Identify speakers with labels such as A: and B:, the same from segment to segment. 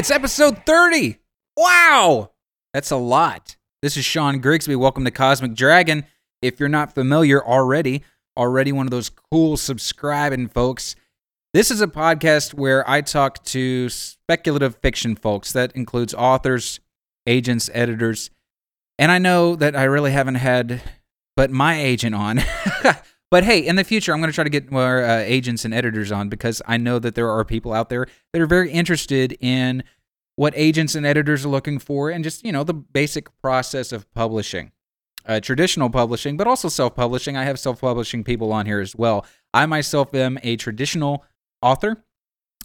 A: it's episode 30. Wow. That's a lot. This is Sean Grigsby. Welcome to Cosmic Dragon. If you're not familiar already, already one of those cool subscribing folks, this is a podcast where I talk to speculative fiction folks. That includes authors, agents, editors. And I know that I really haven't had but my agent on. but hey, in the future, I'm going to try to get more uh, agents and editors on because I know that there are people out there that are very interested in what agents and editors are looking for and just, you know, the basic process of publishing. Uh, traditional publishing, but also self publishing. I have self publishing people on here as well. I myself am a traditional author,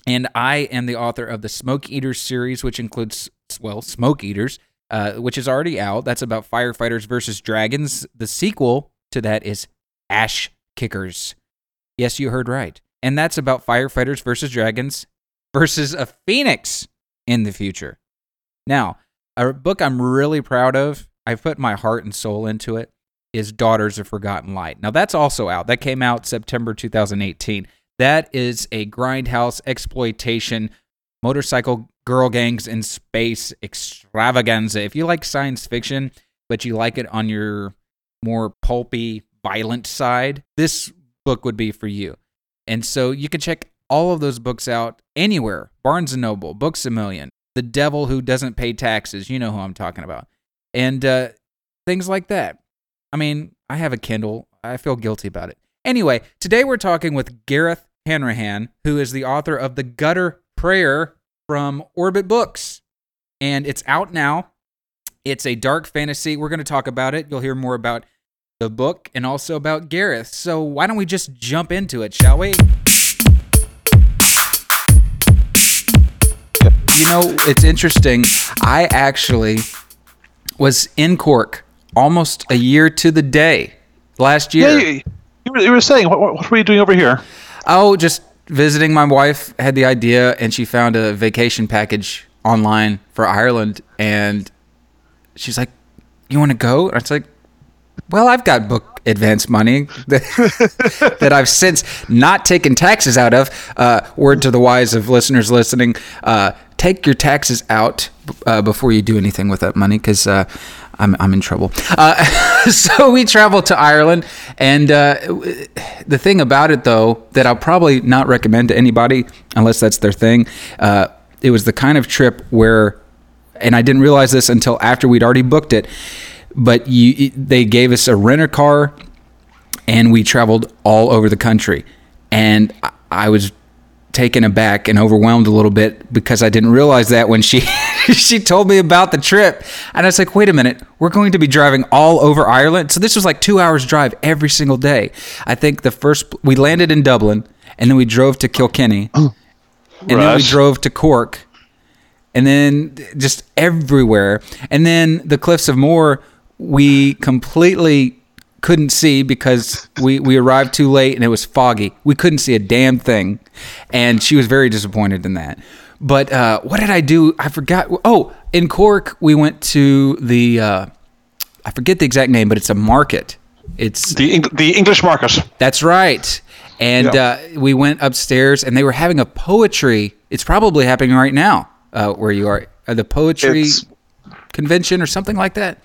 A: and I am the author of the Smoke Eaters series, which includes, well, Smoke Eaters, uh, which is already out. That's about firefighters versus dragons. The sequel to that is Ash Kickers. Yes, you heard right. And that's about firefighters versus dragons versus a phoenix in the future. Now, a book I'm really proud of, I've put my heart and soul into it, is Daughters of Forgotten Light. Now, that's also out. That came out September 2018. That is a grindhouse exploitation motorcycle girl gangs in space extravaganza. If you like science fiction, but you like it on your more pulpy, violent side, this book would be for you. And so you can check all of those books out anywhere Barnes and Noble, Books a Million, The Devil Who Doesn't Pay Taxes. You know who I'm talking about. And uh, things like that. I mean, I have a Kindle. I feel guilty about it. Anyway, today we're talking with Gareth Hanrahan, who is the author of The Gutter Prayer from Orbit Books. And it's out now. It's a dark fantasy. We're going to talk about it. You'll hear more about the book and also about Gareth. So why don't we just jump into it, shall we? You know, it's interesting. I actually was in Cork almost a year to the day last year.
B: Yeah, you, you, were, saying, what, what were you doing over here?
A: Oh, just visiting. My wife had the idea, and she found a vacation package online for Ireland, and she's like, "You want to go?" And it's like, "Well, I've got book advance money that, that I've since not taken taxes out of." Uh, word to the wise of listeners listening: uh, take your taxes out uh, before you do anything with that money, because uh, I'm I'm in trouble. Uh, so we traveled to Ireland, and uh, the thing about it, though, that I'll probably not recommend to anybody unless that's their thing. It was the kind of trip where, and I didn't realize this until after we'd already booked it, but you they gave us a renter car, and we traveled all over the country, and I was taken aback and overwhelmed a little bit because I didn't realize that when she she told me about the trip. And I was like, wait a minute, we're going to be driving all over Ireland. So this was like two hours drive every single day. I think the first we landed in Dublin and then we drove to Kilkenny. and then we drove to Cork. And then just everywhere. And then the Cliffs of Moher, we completely couldn't see because we, we arrived too late and it was foggy. We couldn't see a damn thing. And she was very disappointed in that. But uh, what did I do? I forgot. Oh, in Cork, we went to the, uh, I forget the exact name, but it's a market. It's
B: the, the English market.
A: That's right. And yeah. uh, we went upstairs and they were having a poetry. It's probably happening right now uh, where you are. Uh, the poetry it's, convention or something like that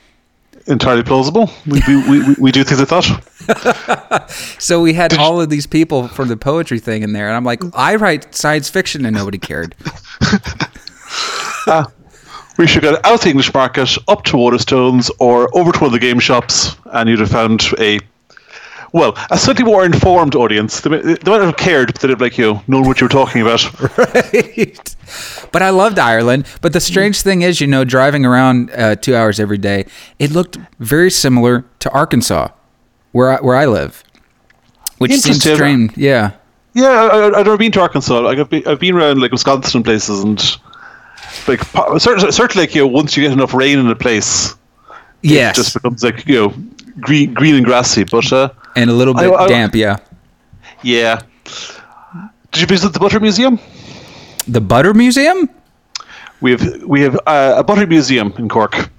B: entirely plausible. We, we, we, we do things like that.
A: so we had Did all of these people from the poetry thing in there, and I'm like, I write science fiction, and nobody cared.
B: uh, we should go out the English market, up to Waterstones, or over to one of the game shops, and you'd have found a well, a slightly more informed audience. They, they might have cared, but they'd have like you know, known what you were talking about.
A: right. But I loved Ireland. But the strange thing is, you know, driving around uh, two hours every day, it looked very similar to Arkansas, where I, where I live, which seems strange. Yeah.
B: Yeah, I, have never been to Arkansas. Like I've been, I've been around like Wisconsin and places, and like certainly, certainly, like you know, once you get enough rain in a place,
A: yes.
B: it just becomes like you know green, green and grassy. But uh,
A: and a little bit I, I, damp. Yeah.
B: Yeah. Did you visit the Butter Museum?
A: The Butter Museum?
B: We have we have uh, a butter museum in Cork.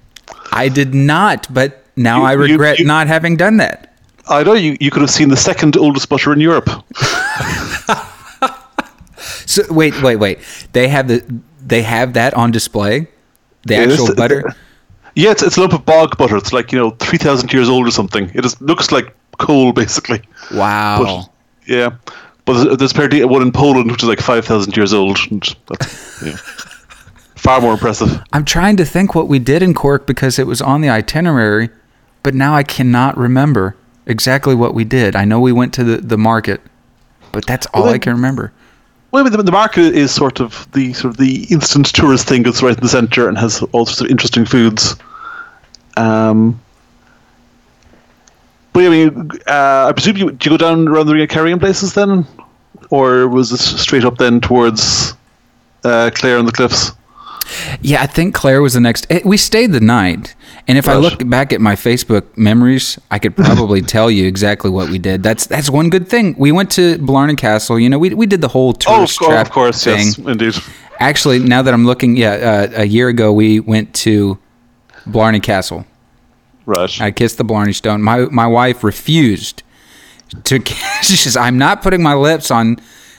A: I did not, but now you, I regret you, you, not having done that.
B: I know you. You could have seen the second oldest butter in Europe.
A: so wait, wait, wait. They have the they have that on display. The
B: It is-
A: actual butter.
B: Yeah, it's, it's a lump of bog butter. It's like you know three thousand years old or something. It looks like coal, basically.
A: Wow.
B: But yeah, but there's- apparently one in Poland which is like five thousand years old. And that's yeah. far more impressive.
A: I'm trying to think what we did in Cork because it was on the itinerary, but now I cannot remember exactly what we did. I know we went to the, the market, but that's all
B: Well,
A: I can remember.
B: Well, the, the market is sort of the sort of the instant tourist thing. It's right in the centre and has all sorts of interesting foods. Um, but I mean, uh, I presume you do you go down around the ring of carrying places then, or was it straight up then towards uh, Clare and the Cliffs?
A: Yeah, I think Clare was the next. eh, We stayed the night, and if I look back at my Facebook memories, I could probably tell you exactly what we did. That's that's one good thing. We went to Blarney Castle. You know, we we did the whole
B: Oh, of,
A: tourist
B: course,
A: trap
B: of course,
A: thing.
B: yes, indeed.
A: Actually, now that I'm looking, yeah, uh, a year ago we went to Blarney Castle.
B: Right.
A: I kissed the Blarney Stone. My my wife refused to. She says, "I'm not putting my lips on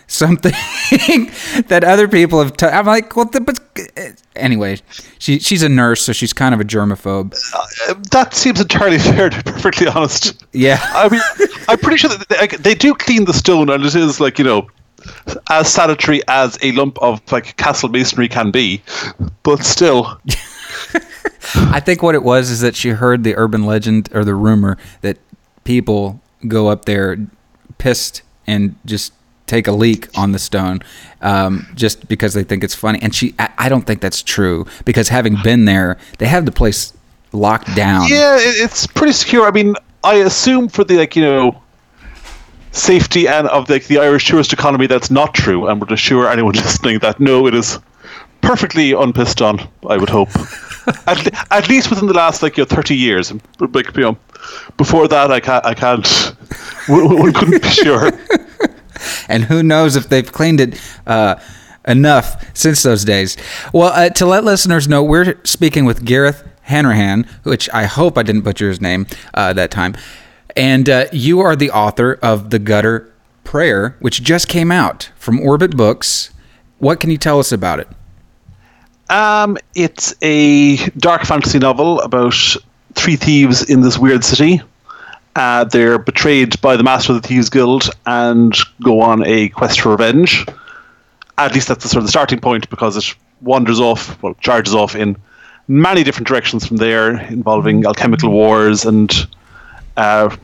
A: something that other people have." i I'm like, "Well, the, but anyway." She she's a nurse, so she's kind of a germaphobe.
B: Uh, that seems entirely fair, to be perfectly honest.
A: Yeah,
B: I mean, I'm pretty sure that they, they do clean the stone, and it is like you know, as sanitary as a lump of like castle masonry can be, but still,
A: I think what it was is that she heard the urban legend or the rumor that people go up there pissed and just take a leak on the stone um, just because they think it's funny. And she, I, I don't think that's true because having been there, they have the place locked down.
B: yeah, it's pretty secure. I mean, I assume for the like you know safety and of like the Irish tourist economy, that's not true, and would assure anyone listening that no, it is perfectly unpissed on. I would hope. at, le- at least within the last like you know, thirty years, like you know, before that, I can't. I can't. One one couldn't be sure.
A: and who knows if they've cleaned it uh, enough since those days. Well, uh, to let listeners know, we're speaking with Gareth Hanrahan, which I hope I didn't butcher his name uh, that time. And uh, you are the author of The Gutter Prayer, which just came out from Orbit Books. What can you tell us about it?
B: Um, it's a dark fantasy novel about three thieves in this weird city. Uh, they're betrayed by the master of the Thieves Guild and go on a quest for revenge. At least that's the sort of the starting point because it wanders off, well, charges off in many different directions from there, involving alchemical wars and uh,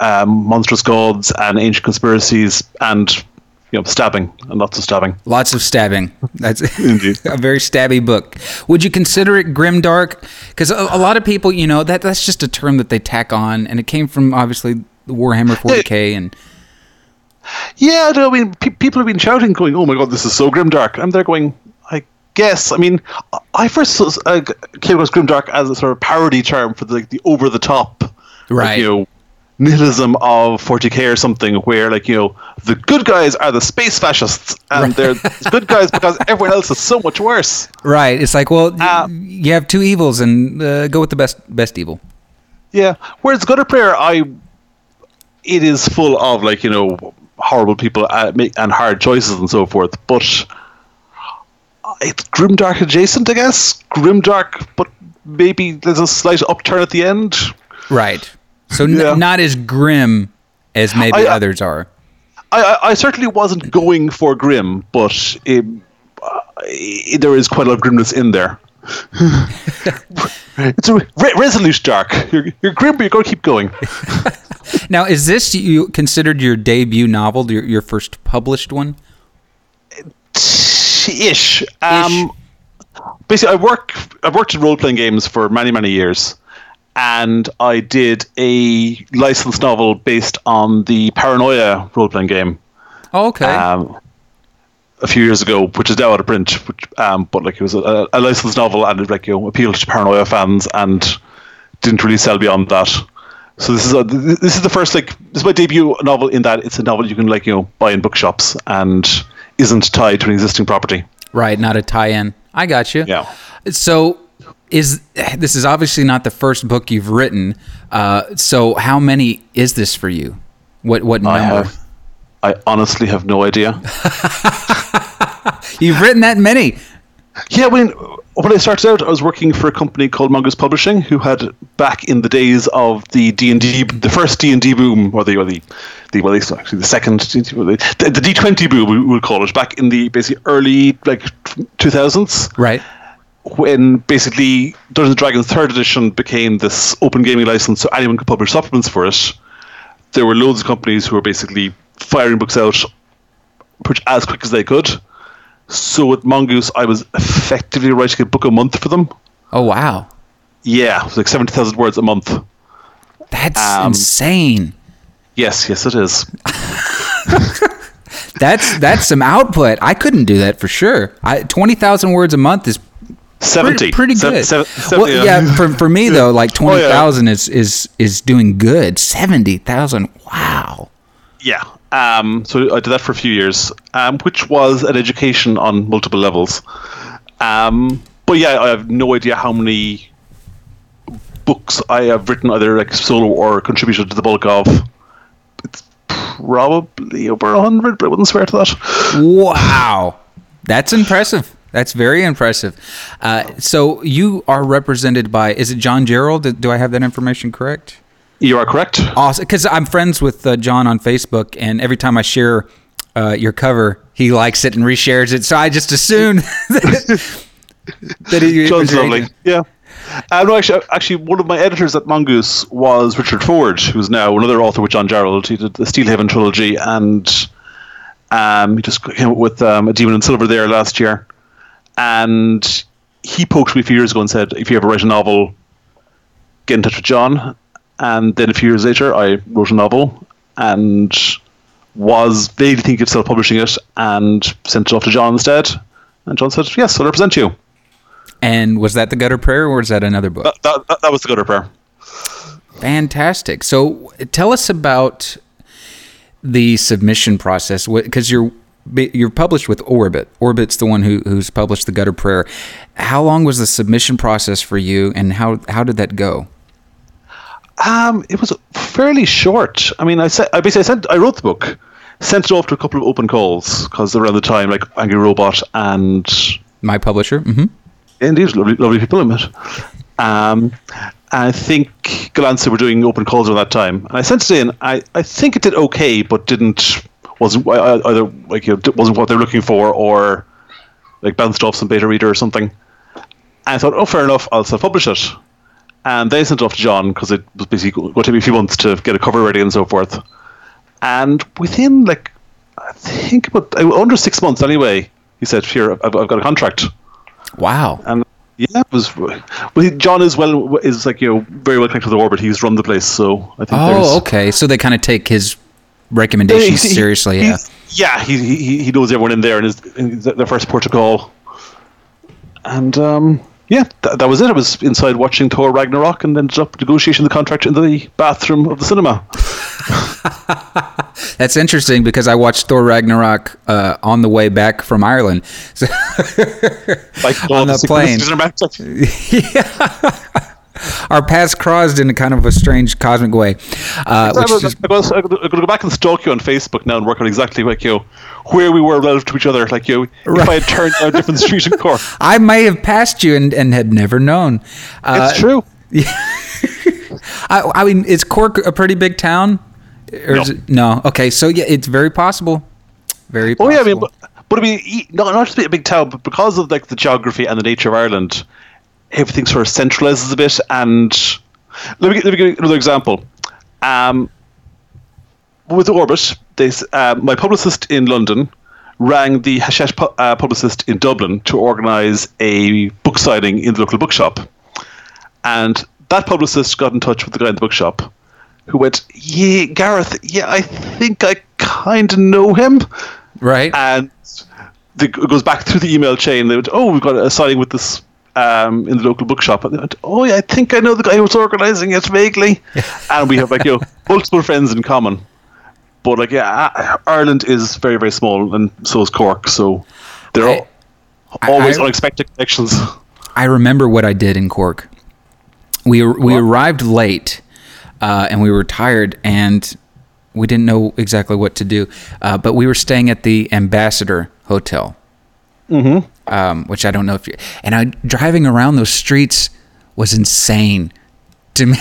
B: um, monstrous gods and ancient conspiracies and you know stabbing and lots of stabbing.
A: Lots of stabbing. That's a very stabby book. Would you consider it grimdark? Because a, a lot of people, you know, that that's just a term that they tack on, and it came from obviously the Warhammer 40k and
B: Yeah, no, I mean, pe- people have been shouting, going, "Oh my god, this is so grimdark!" and they're going, "I guess." I mean, I first uh, came across grimdark as a sort of parody term for the, like, the over the top,
A: Right.
B: Like, you know, nihilism of 40k or something, where like you know the good guys are the space fascists, and they're good guys because everyone else is so much worse.
A: Right. It's like, well,
B: Uh,
A: you have two evils, and uh, go with the best best evil.
B: Yeah. Whereas Gutter Prayer, I it is full of like you know horrible people uh, and hard choices and so forth, but it's grimdark adjacent, I guess. Grimdark, but maybe there's a slight upturn at the end.
A: Right. So n-
B: Yeah.
A: not as grim as maybe
B: I-
A: others are.
B: I, I, certainly wasn't going for grim, but it, uh, i there is quite a lot of grimness in there. it's a re- resolute dark. You're, you're grim, but you're going to keep going.
A: Now, is this you considered your debut novel, your, your first published one?
B: ish. Um, basically, I work. I've worked in role playing games for many many years, and I did a licensed novel based on the Paranoia role playing game
A: Oh, okay.
B: um, a few years ago, which is now out of print. Which, um, but like it was a, a licensed novel and it like you know appealed to Paranoia fans and didn't really sell beyond that. So this is a, this is the first like this is my debut novel in that it's a novel you can like you know buy in bookshops and isn't tied to an existing property.
A: right. Not a tie-in. I got you.
B: Yeah.
A: So, is this is obviously not the first book you've written? Uh, so, how many is this for you? What what
B: I
A: number?
B: have. I honestly have no idea.
A: You've written that many.
B: Yeah, when when I started out, I was working for a company called Mongoose Publishing, who had back in the days of the D and D, the first D and D boom, or the or the the well, actually the second the D twenty boom, we will call it, back in the basically early like two thousands,
A: Right.
B: When basically Dungeons and Dragons third edition became this open gaming license, so anyone could publish supplements for it. There were loads of companies who were basically firing books out pretty as quick as they could. So with Mongoose, I was effectively writing a book a month for them.
A: Oh wow.
B: Yeah, it was like seventy thousand words a month.
A: That's
B: Um,
A: insane.
B: Yes, yes, it is.
A: That's that's some output. I couldn't do that for sure. I, Twenty thousand words a month is
B: Seventy,
A: pretty, pretty good.
B: se-
A: well,
B: seventy,
A: yeah, for, for me though, like
B: Oh, yeah.
A: twenty thousand is is is doing good. Seventy thousand, wow.
B: Yeah. Um, so I did that for a few years, um, which was an education on multiple levels. Um, but yeah, I have no idea how many books I have written, either like solo or contributed to the bulk of. It's probably over a hundred, but I wouldn't swear to that.
A: Wow, that's impressive. That's very impressive. Uh, so you are represented by is it John Jarrold? Do- I have that information correct?
B: You are correct.
A: Awesome, because I'm friends with uh, John on Facebook, and every time I share uh, your cover, he likes it and reshares it. So I just assume that, that he
B: John's lovely. Yeah. Uh, no, actually, actually, one of my editors at Mongoose was Richard Ford, who's now another author with John Jarrold. He did the Steelhaven trilogy, and um, he just came up with um, A Demon in Silver there last year. And he poked me a few years ago and said, if you ever write a novel, get in touch with John. And then a few years later, I wrote a novel and was vaguely thinking of self publishing it and sent it off to John instead. And John said, Yes, I'll represent you.
A: And was that the Gutter Prayer, or was that another book?
B: That, that, that was the gutter prayer.
A: Fantastic. So tell us about the submission process because you're you're published with Orbit. Orbit's the one who, who's published the Gutter Prayer. How long was the submission process for you, and how how did that go?
B: Um, it was fairly short. I mean, I said I basically sent I wrote the book, sent it off to a couple of open calls because around the time like Angry Robot and
A: My publisher. hmm
B: indeed lovely, lovely people I met. Um, I think Gollancz were doing open calls around that time, and I sent it in. I, I think it did okay, but didn't wasn't uh, either like you know, wasn't what they're looking for, or like bounced off some beta reader or something. And I thought, oh, fair enough, I'll self-publish it. And they sent it off to John because it was basically going to take me a few months to get a cover ready and so forth. And within like, I think about under six months anyway, he said, "Here, I've, I've got a contract."
A: Wow.
B: And yeah, it was. Well, John is well is like you know very well connected with Orbit. He's run the place, so I think.
A: Oh, okay. So they kind of take his recommendations
B: He- he-
A: seriously. Yeah.
B: Yeah, he, he he knows everyone in there and is their first protocol. And um, yeah, that, that was it. I was inside watching Thor Ragnarok and ended up negotiating the contract in the bathroom of the cinema.
A: That's interesting because I watched Thor Ragnarok uh, on the way back from Ireland. So
B: Like
A: On the plane. Our paths crossed in a kind of a strange cosmic way. Uh,
B: I
A: which
B: was,
A: is,
B: I was, I'm going to go back and stalk you on Facebook now and work out exactly like you know, where we were relative to each other. Like you, know, if I had turned down a different street in Cork,
A: I may have passed you and, and had never known. Uh,
B: it's true.
A: I, I mean, is Cork a pretty big town? Or
B: No.
A: is it, no. Okay, so yeah, it's very possible. Very
B: Oh yeah, I mean, but, but I mean, not not just be a big town, but because of like the geography and the nature of Ireland, everything sort of centralizes a bit. And let me let me give you another example. Um, with Orbit, they, uh, my publicist in London rang the Hachette pu- uh, publicist in Dublin to organise a book signing in the local bookshop, and that publicist got in touch with the guy in the bookshop, who went, "Yeah, Gareth, yeah, I think I kind of know him."
A: right?
B: and the, it goes back through the email chain. They went, "Oh, we've got a signing with this um, in the local bookshop." And they went, "Oh, yeah, I think I know the guy who was organising it vaguely." and we have like you know multiple friends in common. But like yeah, Ireland is very very small, and so is Cork. So there are
A: I-
B: always
A: I-
B: unexpected connections.
A: I remember what I did in Cork. We we
B: What?
A: arrived late, uh, and we were tired, and we didn't know exactly what to do. Uh, but we were staying at the Ambassador Hotel. Mm-hmm. Um, which I don't know if you. And I driving around those streets was insane to me.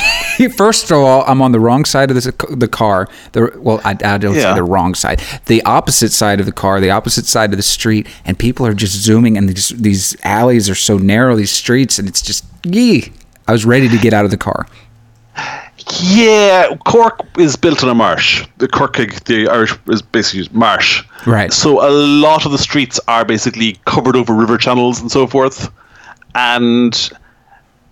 A: First of all, I'm on the wrong side of the, the car. The well, I, I don't
B: Yeah.
A: say the wrong side. The opposite side of the car, the opposite side of the street, and people are just zooming, and these these alleys are so narrow, these streets, and it's just yee. I was ready to get out of the car.
B: Yeah, Cork is built on a marsh. The Cork, the Irish, is basically marsh.
A: Right.
B: So a lot of the streets are basically covered over river channels and so forth, and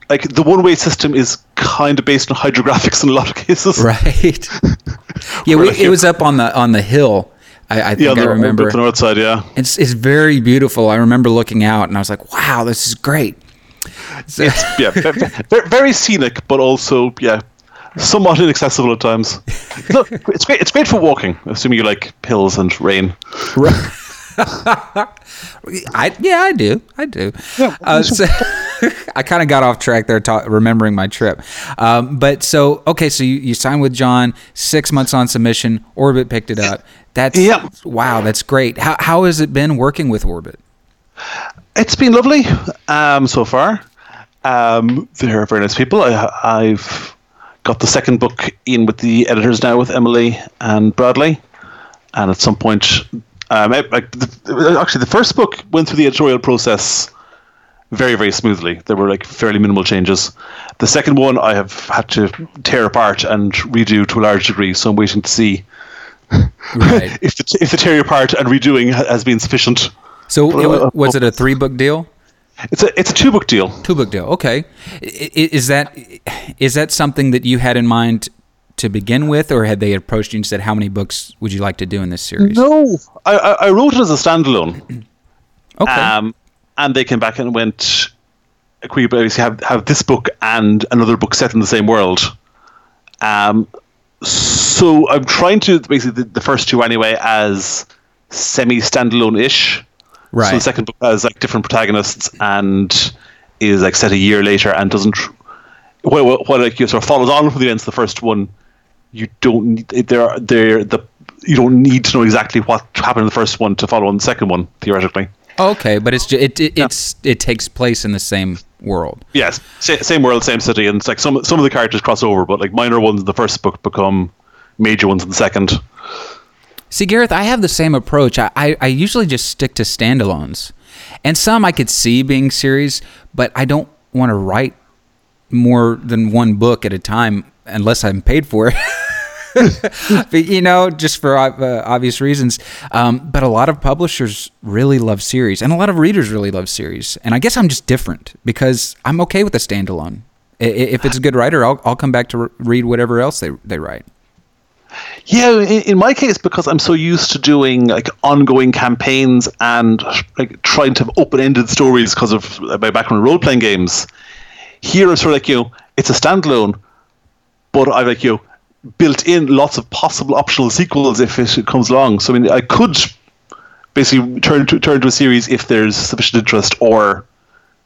B: like the one-way system is kind of based on hydrographics in a lot of cases.
A: Right. yeah, we, it was up on the on the hill. I, I
B: Yeah,
A: think
B: on
A: I
B: the,
A: remember.
B: the north side. Yeah.
A: It's it's very beautiful. I remember looking out and I was like, "Wow, this is great." So-
B: yeah, ve- ve- very scenic, but also yeah, somewhat inaccessible at times. Look, it's great. It's great for walking, assuming you like hills and rain.
A: I yeah, I do. I do. Uh, so, I kind of got off track there, ta- remembering my trip. Um, but so okay, so you, you signed with John. Six months on submission. Orbit picked it up. That's
B: Yeah.
A: wow. That's great. How how has it been working with Orbit?
B: It's been lovely um, so far. Um, they're very nice people. I, I've got the second book in with the editors now with Emily and Bradley, and at some point, um, I- like the, actually, the first book went through the editorial process very very smoothly. There were like fairly minimal changes. The second one I have had to tear apart and redo to a large degree, so I'm waiting to see
A: Right.
B: if the if the tearing apart and redoing has been sufficient.
A: So it,
B: uh,
A: was it a three book deal?
B: It's a it's a two book deal.
A: Two book deal. Okay. Is that is that something that you had in mind to begin with, or had they approached you and said, "How many books would you like to do in this series?"
B: No, I, I, wrote it as a standalone,
A: Okay.
B: um, and they came back and went, we basically have have this book and another book set in the same world?" Um, so I'm trying to basically the, the first two anyway as semi standalone ish.
A: Right.
B: So the second book has like different protagonists and is like set a year later and doesn't. Well, well, well like you sort of follows on from the events of the first one. You don't need there. There the you don't need to know exactly what happened in the first one to follow on the second one theoretically.
A: okay, but it's ju- it, it it's it takes place in the same world.
B: Yes, same world, same city, and it's like some some of the characters cross over, but like minor ones in the first book become major ones in the second.
A: See, Gareth, I have the same approach. I, I, I usually just stick to standalones. And some I could see being series, but I don't want to write more than one book at a time unless I'm paid for it. but, you know, just for uh, obvious reasons. Um, but a lot of publishers really love series, and a lot of readers really love series. And I guess I'm just different because I'm okay with a standalone. If it's a good writer, I'll, I'll come back to re- read whatever else they, they write.
B: Yeah, in, my case, because I'm so used to doing like ongoing campaigns and like trying to have open-ended stories because of uh, my background in role-playing games. Here, it's sort of like you know, it's a standalone, but I've like you know, built in lots of possible optional sequels if it comes along. So I mean, I could basically turn to turn to a series if there's sufficient interest, or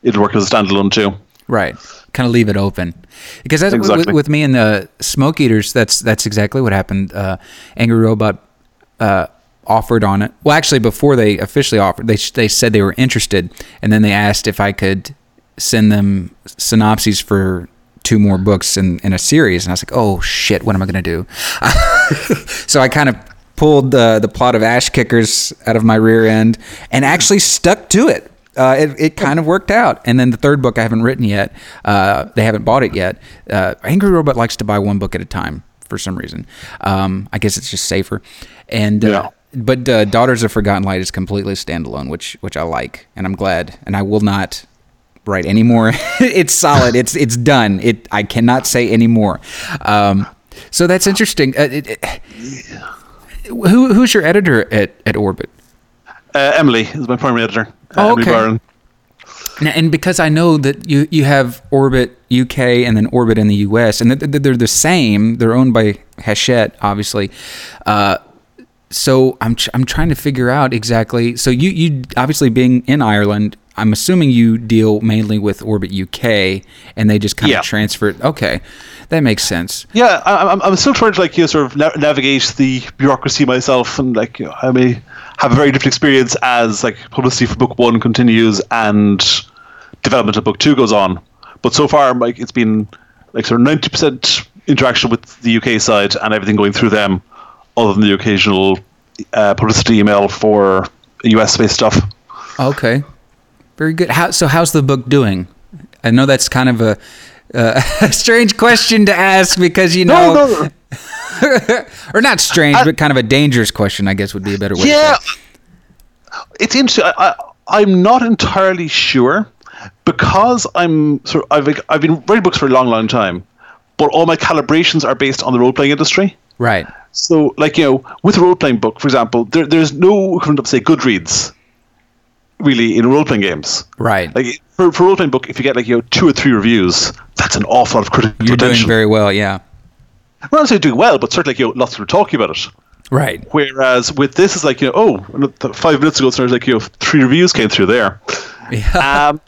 B: it'll work as a standalone too.
A: Right. Kind of leave it open. Because that's with, with me and the Smoke Eaters, that's that's exactly what happened. Uh, Angry Robot uh, offered on it. Well, actually, before they officially offered, they they said they were interested, and then they asked if I could send them synopses for two more books in, in a series, and I was like, oh shit, what am I gonna do? so I kind of pulled the the plot of Ash Kickers out of my rear end and actually stuck to it. Uh, it, it kind of worked out. And then the third book I haven't written yet. Uh, they haven't bought it yet. Uh, Angry Robot likes to buy one book at a time for some reason. Um, I guess it's just safer. And uh,
B: Yeah.
A: but uh, Daughters of Forgotten Light is completely standalone, which which I like, and I'm glad. And I will not write anymore. it's solid. It's it's done. It I cannot say anymore. Um, so that's interesting. Uh, it, it- who who's your editor at at Orbit?
B: Uh, Emily is my primary editor. Uh,
A: Oh,
B: Emily
A: okay. Now, and because I know that you you have Orbit UK and then Orbit in the US, and th- th- they're the same. They're owned by Hachette, obviously. Uh, so I'm I'm trying to figure out exactly. So you you obviously being in Ireland, I'm assuming you deal mainly with Orbit UK, and they just kind
B: Yeah.
A: of transfer it. Okay, that makes sense.
B: Yeah, I, I'm, I'm still trying to like you know, sort of na- navigate the bureaucracy myself, and like you know, how many have a very different experience as like publicity for book one continues and development of book two goes on. But so far, like it's been like sort of ninety percent interaction with the UK side and everything going through them, other than the occasional uh, publicity email for US based stuff.
A: Okay, very good. How so? How's the book doing? I know that's kind of a, uh, a strange question to ask because you know,
B: No, no, no.
A: or not strange, but kind of a dangerous question. I guess would be a better way.
B: Yeah,
A: To say.
B: it's interesting. I, I, I'm not entirely sure because I'm sort. Of, I've I've been writing books for a long, long time, but all my calibrations are based on the role playing industry.
A: Right.
B: So, like you know, with a role playing book, for example, there, there's no equivalent of say Goodreads, really, in role playing games.
A: Right.
B: Like for for role playing book, if you get like you know two or three reviews, that's an awful lot of critical
A: You're doing
B: attention.
A: very well. Yeah.
B: I'm not saying doing well, but certainly like, you know, lots of people talking about it.
A: Right.
B: Whereas with this, it's like you know, oh, five minutes ago, so like you know, three reviews came through there.
A: Yeah.
B: Um,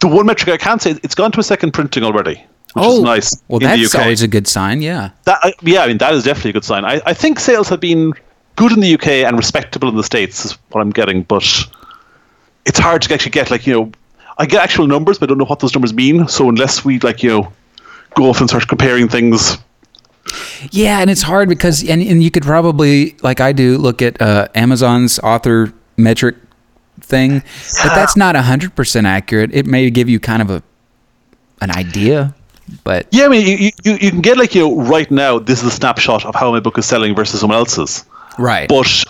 B: the one metric I can say, it's gone to a second printing already, which
A: oh,
B: is nice.
A: Well,
B: in
A: that's
B: the UK.
A: always a good sign. Yeah.
B: That, I- yeah, I mean that is definitely a good sign. I, I think sales have been good in the UK and respectable in the states is what I'm getting, but it's hard to actually get like you know, I get actual numbers, but I don't know what those numbers mean. So unless we like you know, go off and start comparing things,
A: Yeah, and it's hard because and, and you could probably like I do look at uh, Amazon's author metric thing, but that's not hundred percent accurate. It may give you kind of a an idea, but
B: yeah, I mean you, you you can get like you know right now this is a snapshot of how my book is selling versus someone else's.
A: right.
B: But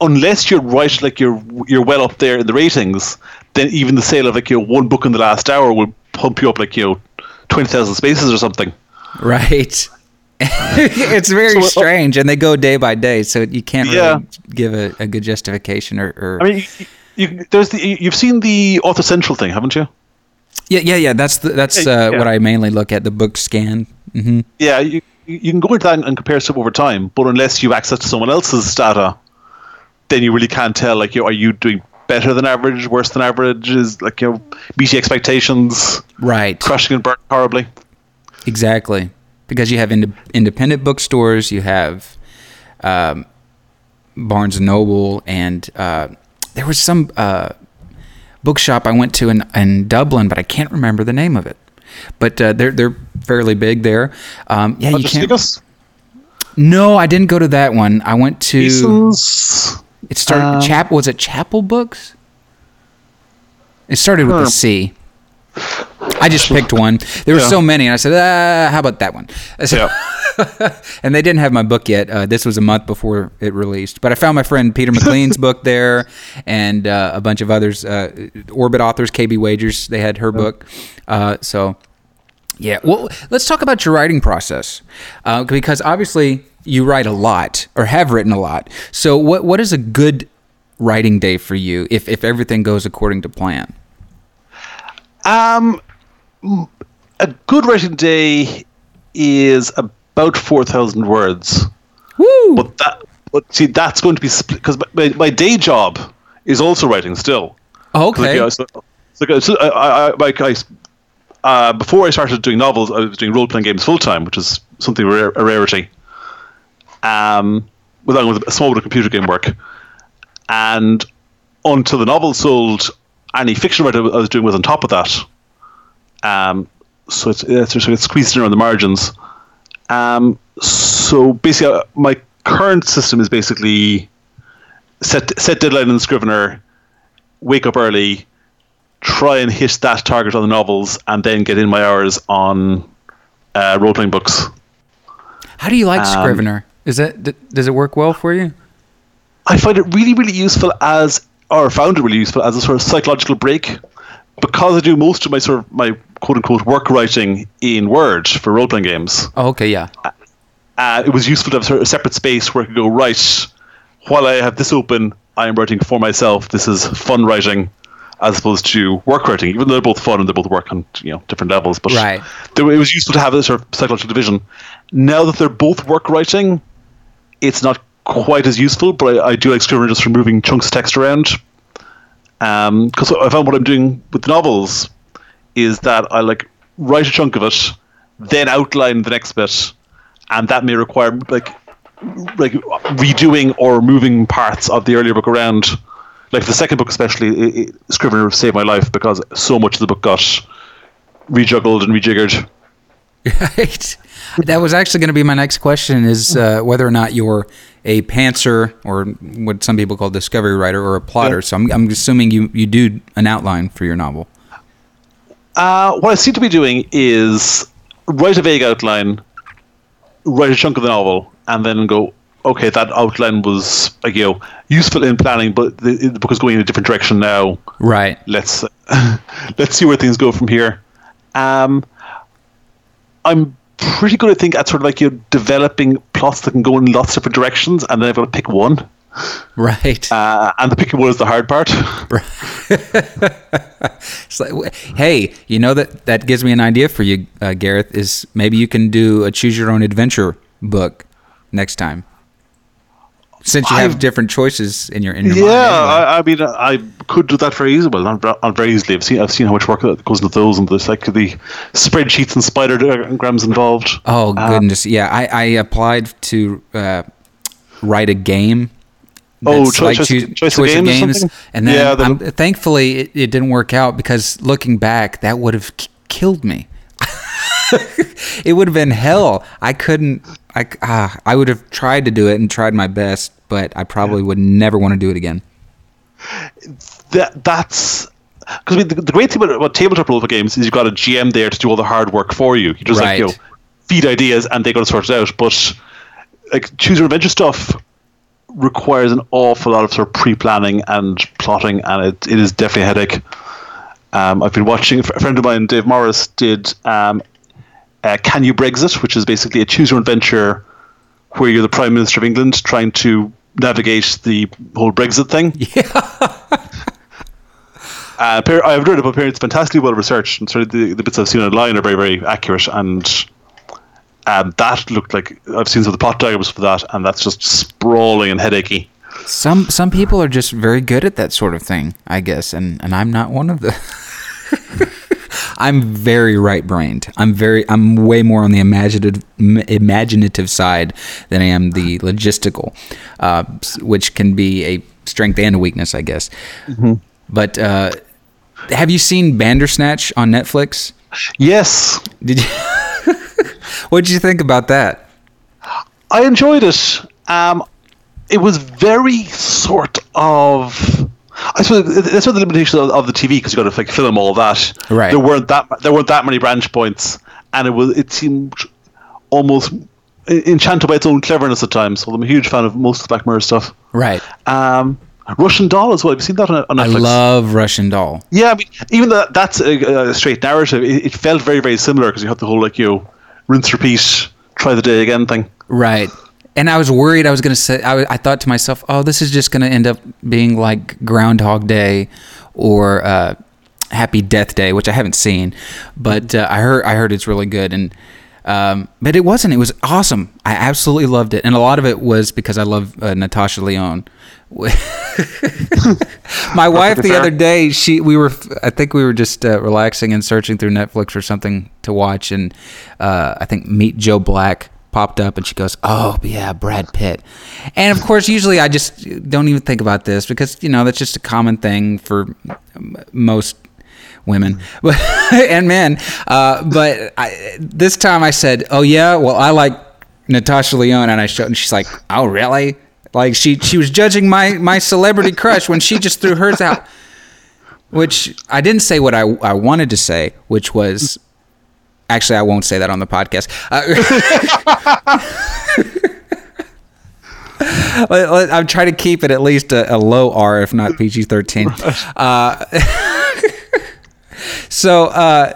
B: unless you're right, like you're you're well up there in the ratings, then even the sale of like you know, one book in the last hour will pump you up like you know twenty thousand spaces or something.
A: Right. it's very strange, and they go day by day, so you can't really
B: Yeah.
A: give a, a good justification or. or
B: I mean, you, you, there's the you've seen the Author Central thing, haven't you?
A: yeah, yeah, yeah. That's the, that's uh,
B: yeah.
A: what I mainly look at the book scan. hmm
B: Yeah, you you can go into that and compare stuff over time, but unless you access someone else's data, then you really can't tell. Like, you know, are you doing better than average, worse than average? Is like you know, meeting expectations,
A: Right.
B: crushing and burning horribly.
A: Exactly, because you have ind- independent bookstores, you have um, Barnes and Noble, and uh, there was some uh, bookshop I went to in, in Dublin, but I can't remember the name of it. But uh, they're they're fairly big there. Um, yeah, you can't.
B: Sneakers?
A: No, I didn't go to that one. I went to. It started.
B: Um,
A: Chap was it Chapel Books? It started with a C. I just picked one. There were
B: Yeah.
A: so many, and I said, uh, "How about that one?" So-
B: Yeah.
A: and they didn't have my book yet. Uh, this was a month before it released, but I found my friend Peter McLean's book there, and uh, a bunch of others. Uh, Orbit authors, KB Wagers, they had her book. Uh, so, yeah. Well, let's talk about your writing process, uh, because obviously you write a lot or have written a lot. So, what what is a good writing day for you if if everything goes according to plan?
B: Um, a good writing day is about four thousand words.
A: Woo!
B: But that, but see, that's going to be split because my, my day job is also writing still.
A: Okay.
B: you know, so, so, so I, I, like I, uh, before I started doing novels, I was doing role playing games full time, which is something rare, a rarity. Um, with along with a small bit of computer game work, and until the novel sold, any fiction writing I was doing was on top of that. Um, so it's, it's of squeezed in around the margins. Um, so basically, uh, my current system is basically set set deadline in the Scrivener, wake up early, try and hit that target on the novels, and then get in my hours on uh, role playing books.
A: How do you like
B: um,
A: Scrivener? Is that does it work well for you?
B: I find it really, really useful as, or found it really useful as a sort of psychological break, because I do most of my sort of my quote unquote work writing in Word for role playing games.
A: Oh, okay, yeah.
B: uh, it was useful to have sort of a separate space where I could go right. While I have this open, I am writing for myself. This is fun writing, as opposed to work writing. Even though they're both fun and they both work on you know different levels, but
A: Right.
B: it was useful to have this sort of psychological division. Now that they're both work writing, it's not quite as useful. But I, I do like Scrivener just for moving chunks of text around. Um, because I found what I'm doing with novels is that I like write a chunk of it, then outline the next bit, and that may require like like redoing or moving parts of the earlier book around. Like the second book, especially, it, it, Scrivener saved my life because so much of the book got rejuggled and rejiggered.
A: Right. That was actually going to be my next question: is uh, whether or not you're a pantser or what some people call discovery writer or a plotter.
B: Yeah.
A: So I'm, I'm assuming you you do an outline for your novel.
B: Uh, what I seem to be doing is write a vague outline, write a chunk of the novel, and then go, okay, that outline was like, you know useful in planning, but the, the book is going in a different direction now.
A: Right.
B: Let's let's see where things go from here. Um, I'm pretty good, I think, at sort of like you're developing plots that can go in lots of different directions, and then I've got to pick one.
A: Right.
B: Uh, and the picking one is the hard part.
A: It's like, hey, you know that that gives me an idea for you, uh, Gareth. Is maybe you can do a choose your own adventure book next time, since you have
B: I've-
A: different choices in your in your
B: Yeah,
A: mind. anyway.
B: I, I mean, I could do that very easily. Not, not very easily. I've seen, I've seen how much work that goes into those, and there's like the spreadsheets and spider diagrams involved.
A: Oh
B: Uh,
A: goodness, yeah. I, I applied to uh, write a game.
B: Oh,
A: that's
B: Choice- Choice- Choice of Games or
A: and then
B: Yeah,
A: thankfully it, it didn't work out because looking back, that would have k- killed me. it would have been hell. I couldn't. I ah, I would have tried to do it and tried my best, but I probably would never want to do it again.
B: That that's because I mean, the, the great thing about, about tabletop role games is you've got a GM there to do all the hard work for you. You just like you know, feed ideas, and they got to sort it out. But like choose your adventure stuff requires an awful lot of sort of pre-planning and plotting, and it, it is definitely a headache. Um, I've been watching. A friend of mine, Dave Morris, did um, uh, "Can You Brexit," which is basically a choose your own adventure where you're the Prime Minister of England trying to navigate the whole Brexit thing. Uh, I've read apparently it's fantastically well researched, and sort of the, the bits I've seen online are very, very accurate. And um, that looked like I've seen some of the plot diagrams for that, and that's just sprawling and headachy.
A: Some some people are just very good at that sort of thing, I guess, and and I'm not one of the. I'm very right-brained. I'm very I'm way more on the imaginative imaginative side than I am the logistical, uh, which can be a strength and a weakness, I guess. But uh, have you seen Bandersnatch on Netflix?
B: Yes,
A: Did you? what did you think about that?
B: I enjoyed it. Um, it was very sort of. I suppose that's one of the limitations of, of the TV because you got to like film all that.
A: Right.
B: There weren't that there weren't that many branch points, and it was it seemed almost enchanted by its own cleverness at times. So I'm a huge fan of most of the Black Mirror stuff.
A: Right.
B: Um, Russian Doll as well. Have you seen that on, on
A: I
B: Netflix?
A: love Russian Doll.
B: Yeah, I mean, even that that's a, a straight narrative. It, it felt very very similar because you had the whole like you know, rinse repeat, try the day again thing.
A: Right. And I was worried I was going to say, I, I thought to myself, oh, this is just going to end up being like Groundhog Day or uh, Happy Death Day, which I haven't seen. But uh, I heard I heard it's really good. And um, but it wasn't. It was awesome. I absolutely loved it, and a lot of it was because I love uh, Natasha Lyonne. My wife the other day, she we were I think we were just uh, relaxing and searching through Netflix for something to watch, and uh, I think Meet Joe Black popped up, and she goes, "Oh yeah, Brad Pitt," and of course, usually I just don't even think about this because you know that's just a common thing for most women and men. Uh, but I, this time I said, "Oh yeah, well I like Natasha Lyonne," and I showed, and she's like, "Oh really?" Like she she was judging my my celebrity crush when she just threw hers out. Which I didn't say what I I wanted to say, which was actually I won't say that on the podcast. Uh, I'm trying to keep it at least a, a low R, if not PG 13. Uh, so, uh,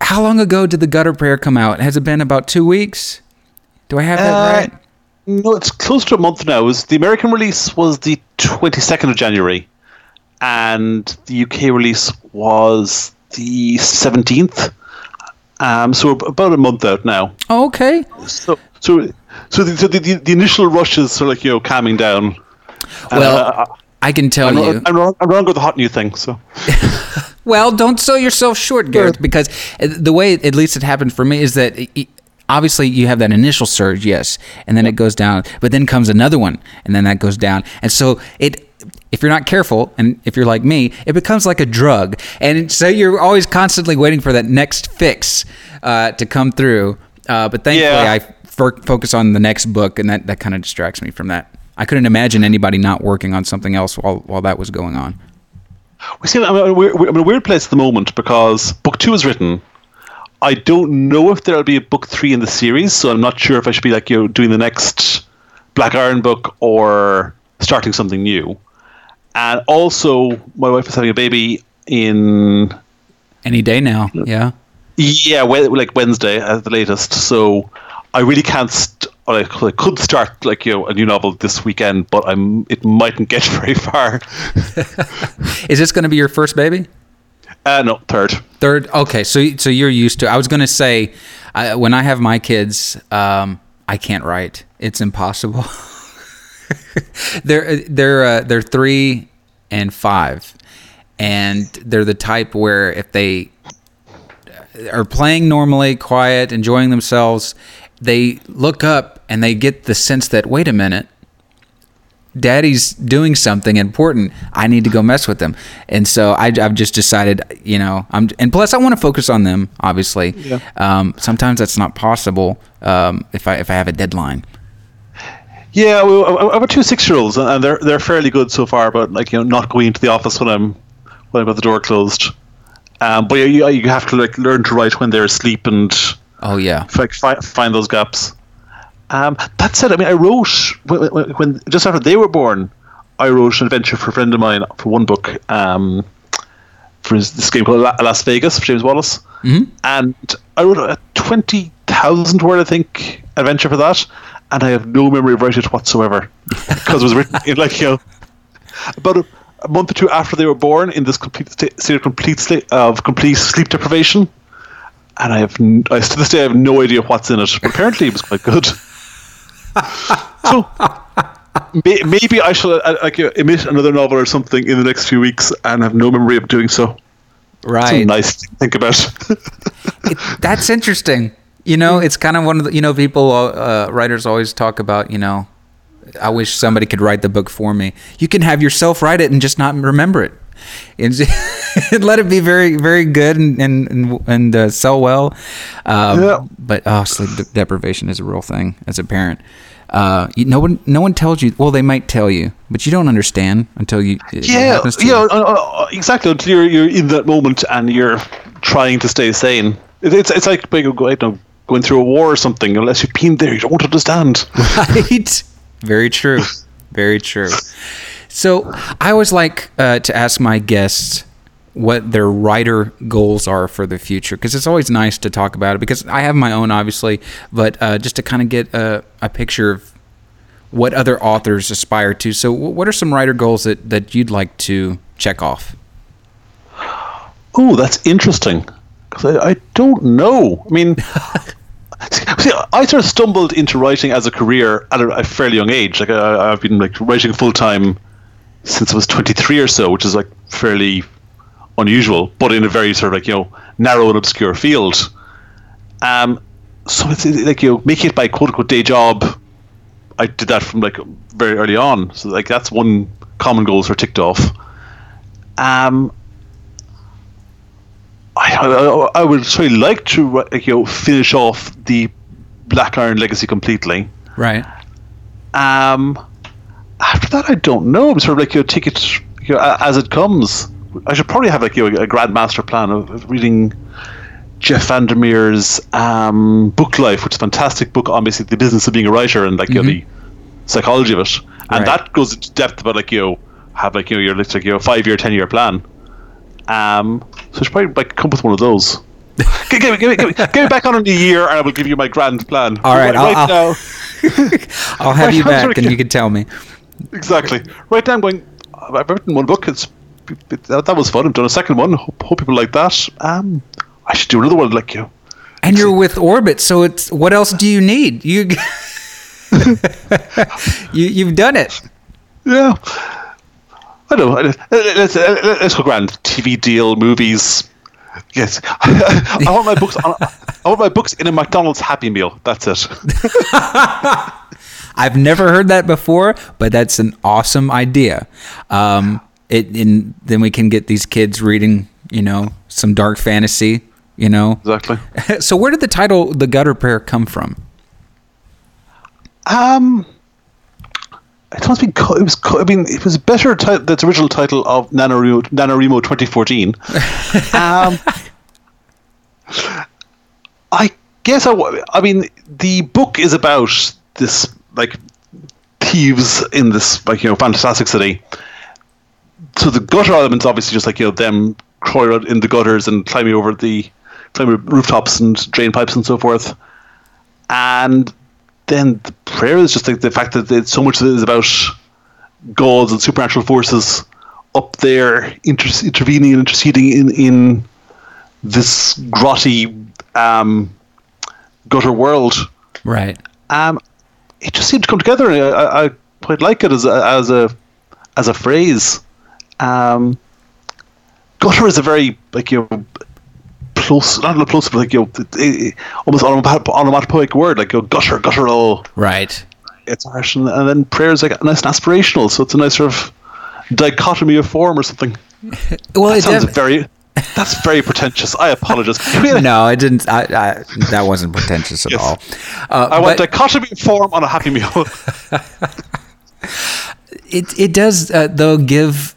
A: how long ago did the gutter prayer come out? Has it been about two weeks? Do I have that
B: Uh,
A: right?
B: No, it's close to a month now. Was the American release was the twenty second of January, and the UK release was the seventeenth. Um, so we're about a month out now.
A: Oh, okay.
B: So, so, so the, so the, the, the initial rushes are like you know calming down.
A: Well,
B: uh,
A: I can tell
B: I'm,
A: you.
B: wrong, I'm, wrong, I'm wrong with the hot new thing. So
A: Well, don't sell yourself short, Gareth, because uh, the way at least it happened for me is that it- obviously you have that initial surge, yes, and then it goes down, but then comes another one, and then that goes down, and so it. If you're not careful, and if you're like me, it becomes like a drug, and so you're always constantly waiting for that next fix uh, to come through. Uh, but thankfully,
B: Yeah.
A: I f- focus on the next book, and that, that kind of distracts me from that. I couldn't imagine anybody not working on something else while while that was going on.
B: We see. I'm in, a weird, I'm in a weird place at the moment because book two is written. I don't know if there'll be a book three in the series, so I'm not sure if I should be like you know doing the next Black Iron book or starting something new. And also, my wife is having a baby in
A: Any day now, yeah.
B: yeah, like Wednesday at the latest. So I really can't. St- or I could- I could start like you know a new novel this weekend, but I'm it mightn't get very far.
A: Is this going to be your first baby?
B: Uh, no, third.
A: Third. Okay, so so you're used to. I was going to say, I, when I have my kids, um, I can't write. It's impossible. they're they're uh, they're three and five, and they're the type where if they are playing normally, quiet, enjoying themselves, they look up and they get the sense that wait a minute, daddy's doing something important. I need to go mess with them. And so I, have just decided, you know, I'm, and plus I want to focus on them, obviously.
B: Yeah.
A: Um, sometimes that's not possible um, if I if I have a deadline.
B: Yeah, well, I've got two six-year-olds, and they're they're fairly good so far. But like you know, not going into the office when I'm when I've got the door closed. Um, but you, you have to like learn to write when they're asleep and
A: Oh yeah,
B: like fi- find those gaps. Um, that said, I mean, I wrote when, when, when just after they were born, I wrote an adventure for a friend of mine for one book um, for his, this game called La- Alas Vegas for James Wallis, mm-hmm. and I wrote a twenty thousand word, I think, adventure for that, and I have no memory of writing it whatsoever because it was written in like you know about a, a month or two after they were born in this complete state, state of complete state of complete sleep deprivation and I have n- I, to this day I have no idea what's in it. But apparently, it was quite good. so may, maybe I shall uh, like uh, emit another novel or something in the next few weeks, and have no memory of doing so.
A: right.
B: Nice to think about.
A: That's interesting. You know, it's kind of one of the you know people uh, writers always talk about. You know, I wish somebody could write the book for me. You can have yourself write it and just not remember it. And let it be very, very good and and and, uh, sell well. Um,
B: Yeah.
A: But oh, sleep de- deprivation is a real thing as a parent. Uh, you, no one, no one tells you. Well, they might tell you, but you don't understand until you.
B: yeah, yeah,
A: you.
B: uh, uh, exactly. Until you're you're in that moment and you're trying to stay sane. It, it's it's like being, I don't know, going through a war or something. Unless you've been there, you don't understand.
A: right? Very true. Very true. So I always like uh, to ask my guests what their writer goals are for the future because it's always nice to talk about it because I have my own obviously, but uh, just to kind of get a, a picture of what other authors aspire to. So what are some writer goals that, that you'd like to check off?
B: Oh, that's interesting. Because I, I don't know. I mean, see, I sort of stumbled into writing as a career at a, a fairly young age. Like I, I've been like writing full time since I was 23 or so, which is like fairly unusual, but in a very sort of like you know narrow and obscure field. Um, so it's like you know making it by quote unquote day job. I did that from like very early on, so like that's one common goal for ticked off. Um, I, I, I would really like to you know finish off the Black Iron Legacy completely.
A: Right.
B: Um, after that, I don't know. I'm sort of like you know, take it you know, as it comes. I should probably have like you know, a grand master plan of, reading Jeff Vandermeer's um, Booklife, which is a fantastic book on basically the business of being a writer and like you know, the psychology of it. And
A: Right.
B: that goes into depth about like you know, have like you know your like you know five year, ten year plan. Um, so I should probably like come with one of those. give, give, me- give, me- give, me- give me back on in a year, and I will give you my grand plan.
A: All right,
B: right,
A: I'll-
B: now.
A: I'll have
B: Right,
A: you back and you can tell me.
B: Exactly. Right now, I'm going. I've written one book. It's it, that, that was fun. I've done a second one. Hope, hope people like that. Um, I should do another one like you.
A: And you're with Orbit, so it's what else do you need? You you you've done it.
B: Yeah. I don't know. Let's, let's, go grand. TV deal, movies. Yes, I want my books. On, I want my books in a McDonald's Happy Meal. That's it.
A: I've never heard that before, but that's an awesome idea. Um, it and then we can get these kids reading, you know, some dark fantasy. You know,
B: Exactly.
A: so where did the title "The Gutter Prayer" come from?
B: Um, it must be. It was. I mean, it was a better title. That's original title of NaNoWriMo, NaNoWriMo 2014. um, I guess I. I mean, the book is about this like thieves in this like you know fantastic city. So the gutter elements obviously just like you know them crawling in the gutters and climbing over the climbing rooftops and drain pipes and so forth. And then the prayer is just like the fact that it's so much of it is about gods and supernatural forces up there inter- intervening and interceding in in this grotty um, gutter world.
A: Right.
B: Um, it just seemed to come together, and I, I, I quite like it as a, as a as a phrase. Um, gutter is a very like you know close, not close, but like you know, it- it- almost onomat- onomatopoeic word, like you know, gutter, guttural
A: Right.
B: it's harsh, and, and then prayer is like nice and aspirational, so it's a nice sort of dichotomy of form or something.
A: Well,
B: That
A: it
B: sounds
A: def-
B: very. That's very pretentious. I apologize.
A: No, it didn't. I, I, that wasn't pretentious at
B: Yes.
A: all. Uh,
B: I want
A: but
B: dichotomy of form on a happy meal.
A: it it does uh, though give.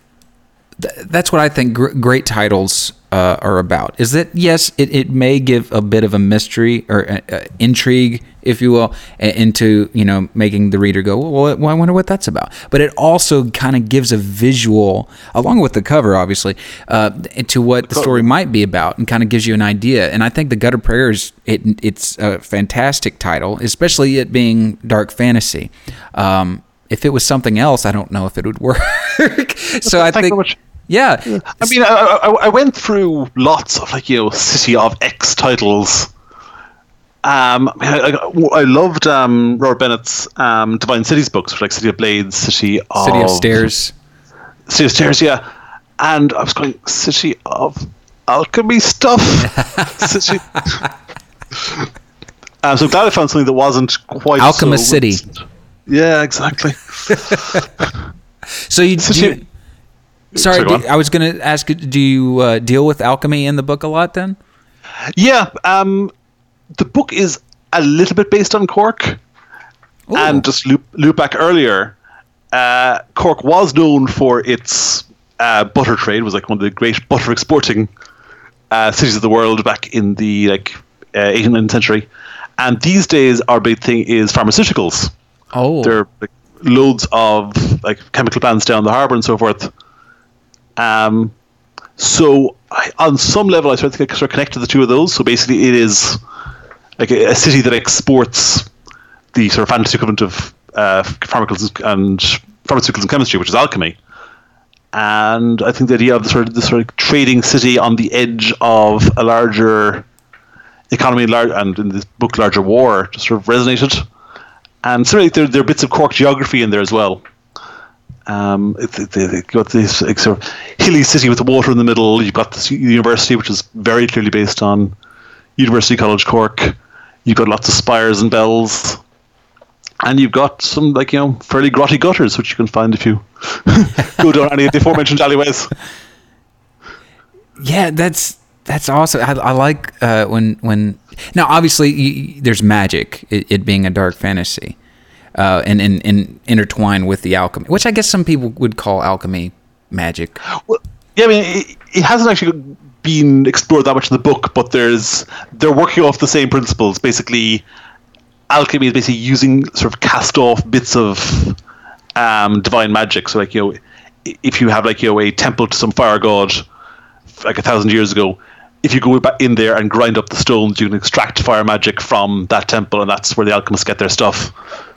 A: th- That's what I think gr- great titles uh, are about. Is that yes, it, it may give a bit of a mystery or uh, uh, intrigue, if you will, a- into you know making the reader go, well, well I wonder what that's about. But it also kind of gives a visual, along with the cover, obviously, uh, to what the story might be about, and kind of gives you an idea. And I think the Gutter Prayers, it it's a fantastic title, especially it being dark fantasy. Um, if it was something else, I don't know if it would work. so I think. Yeah,
B: I mean, I, I, I went through lots of like you know City of X titles. Um, I, I, I loved um, Robert Bennett's um, Divine Cities books, like City of Blades, City of
A: City of Stairs.
B: City of Stairs, yeah. And I was going City of Alchemy stuff. City. um, so I'm glad I found something that wasn't quite
A: Alchemist
B: so-
A: City.
B: Yeah, exactly.
A: So you, do
B: City-
A: you sorry,
B: Sorry, go
A: do- I was going to ask, do you uh, deal with alchemy in the book a lot then?
B: Yeah, um, the book is a little bit based on Cork.
A: Ooh.
B: And just loop, loop back earlier, uh, Cork was known for its uh, butter trade. Was like one of the great butter exporting uh, cities of the world back in the like uh, 18th century. And these days, our big thing is pharmaceuticals.
A: oh,
B: There are like, loads of like chemical plants down the harbour and so forth. Um, so I, on some level, I sort of sort of connected the two of those. So basically, it is like a, a city that exports the sort of fantasy equivalent of uh, and pharmaceuticals and chemistry, which is alchemy. And I think the idea of the sort of the sort of trading city on the edge of a larger economy, lar- and in this book, larger war, just sort of resonated. And certainly there, there are bits of Cork geography in there as well. Um, you've got this sort of hilly city with the water in the middle. You've got this university, which is very clearly based on University College Cork. You've got lots of spires and bells. And you've got some, like, you know, fairly grotty gutters, which you can find if you go down any of the aforementioned alleyways.
A: yeah, that's that's awesome. I, I like uh, when when now obviously you, there's magic, it, it being a dark fantasy, uh, and, and and intertwined with the alchemy, which I guess some people would call alchemy magic.
B: Well, yeah, I mean, it, it hasn't actually been explored that much in the book, but there's they're working off the same principles. Basically, alchemy is basically using sort of cast off bits of um, divine magic. So, like you know, if you have like you know a temple to some fire god, like a thousand years ago, if you go back in there and grind up the stones, you can extract fire magic from that temple, and that's where the alchemists get their stuff.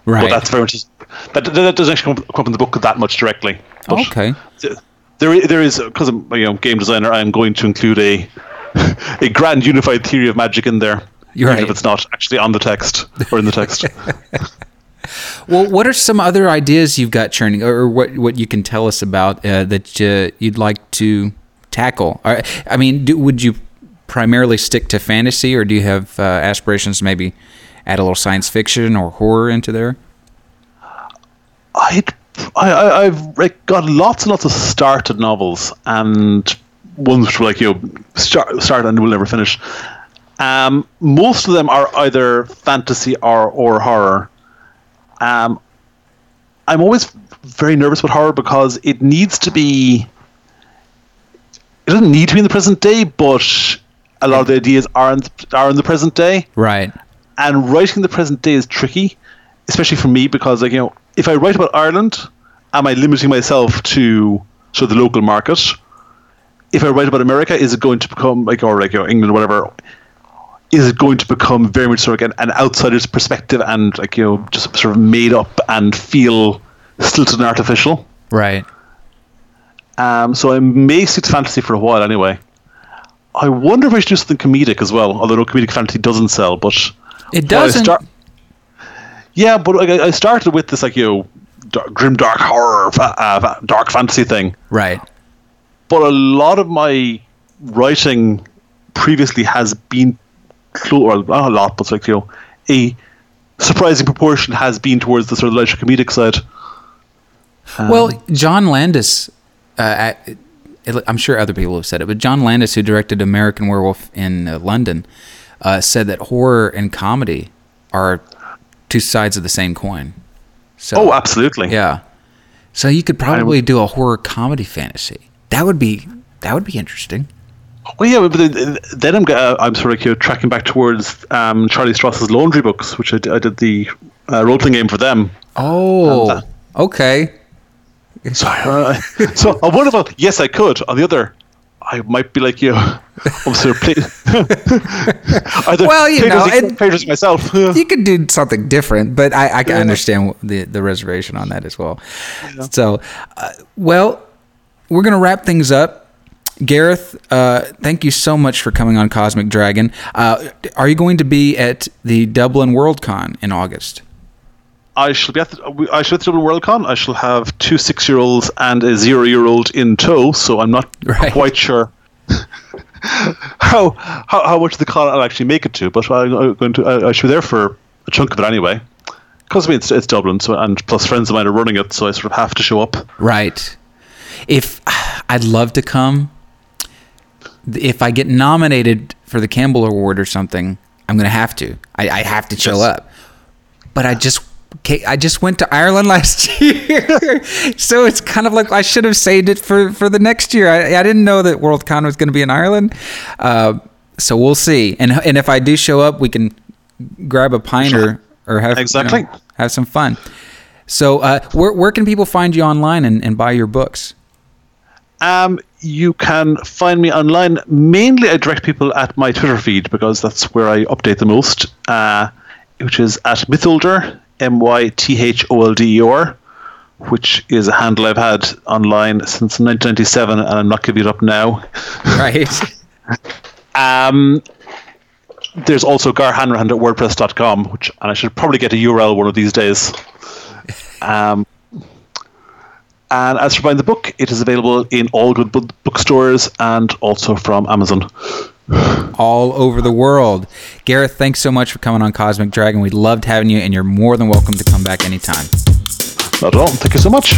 A: Right.
B: But that's very much that, that doesn't actually come, up in the book that much directly. But-
A: Okay.
B: there, there is because I'm you know game designer. I'm going to include a a grand unified theory of magic in there,
A: You're
B: even
A: right.
B: if it's not actually on the text or in the text.
A: Well, what are some other ideas you've got churning, or what what you can tell us about uh, that uh, you'd like to tackle? I mean, do, would you primarily stick to fantasy, or do you have uh, aspirations maybe add a little science fiction or horror into there?
B: I'd, I, I, I've like, got lots and lots of started novels and ones which were like, you know, start, start and will never finish. Um, most of them are either fantasy or, or horror. Um, I'm always very nervous with horror because it needs to be. It doesn't need to be in the present day, but a lot of the ideas are in, are in the present day
A: Right.
B: And writing the present day is tricky, especially for me because like you know, if I write about Ireland, am I limiting myself to sort of the local market? If I write about America, is it going to become like or like you know, England or whatever? Is it going to become very much sort of like an, an outsider's perspective and like you know just sort of made up and feel stilted and artificial?
A: Right.
B: Um, so I may stick to fantasy for a while anyway. I wonder if I should do something comedic as well, although no comedic fantasy doesn't sell, but
A: It doesn't.
B: start- yeah, but like, I I started with this like you know, dark, grim dark horror, uh, dark fantasy thing.
A: right.
B: But a lot of my writing previously has been, or not a lot, but like you know, a surprising proportion has been towards the sort of lighter comedic side.
A: Well, John Landis, uh, at- it- I'm sure other people have said it, but John Landis, who directed American Werewolf in uh, London, uh, said that horror and comedy are two sides of the same coin. So,
B: Oh, absolutely.
A: yeah. So you could probably do a horror comedy fantasy. That would be that would be interesting.
B: Well, yeah, but then, I'm uh, I'm sort of like, you know, tracking back towards um, Charlie Stross's Laundry Books, which I, d- I did the uh, role playing game for them.
A: Oh,
B: And,
A: okay.
B: So, uh, so on one of them, yes, I could. On the other, I might be like you. Of play-
A: Well, you know, it-
B: plagiarising myself.
A: you could do something different, but I, I can understand the, the reservation on that as well. So, uh, well, we're going to wrap things up. Gareth, uh, thank you so much for coming on Cosmic Dragon. Uh, are you going to be at the Dublin Worldcon in August?
B: I shall be at the, I shall at the Dublin Worldcon. I shall have two six-year-olds and a zero-year-old in tow, so I'm not
A: Right.
B: quite sure how, how how much of the con I'll actually make it to. But I'm going to I, I should be there for a chunk of it anyway. Because I mean it's, it's Dublin, so and plus friends of mine are running it, so I sort of have to show up.
A: Right. If I'd love to come, if I get nominated for the Campbell Award or something, I'm going to have to. I, I have to show
B: Yes.
A: up. But I just I just went to Ireland last year, so it's kind of like I should have saved it for for the next year. I, I didn't know that Worldcon was going to be in Ireland, uh, so we'll see. And and if I do show up, we can grab a pint or or have you know,
B: Exactly.
A: have some fun. So uh, where where can people find you online and, and buy your books?
B: Um, you can find me online. Mainly, I direct people at my Twitter feed because that's where I update the most, uh, which is at Mytholder, M Y T H O L D E R, which is a handle I've had online since 1997, and I'm not giving it up now.
A: Right.
B: Um, there's also Gar Hanrahan at WordPress.com, which and I should probably get a URL one of these days. Um, and as for buying the book, it is available in all good bookstores and also from Amazon.
A: All over the world. Gareth, thanks so much for coming on Cosmic Dragon. We loved having you, and you're more than welcome to come back anytime.
B: Not at all. Thank you so much.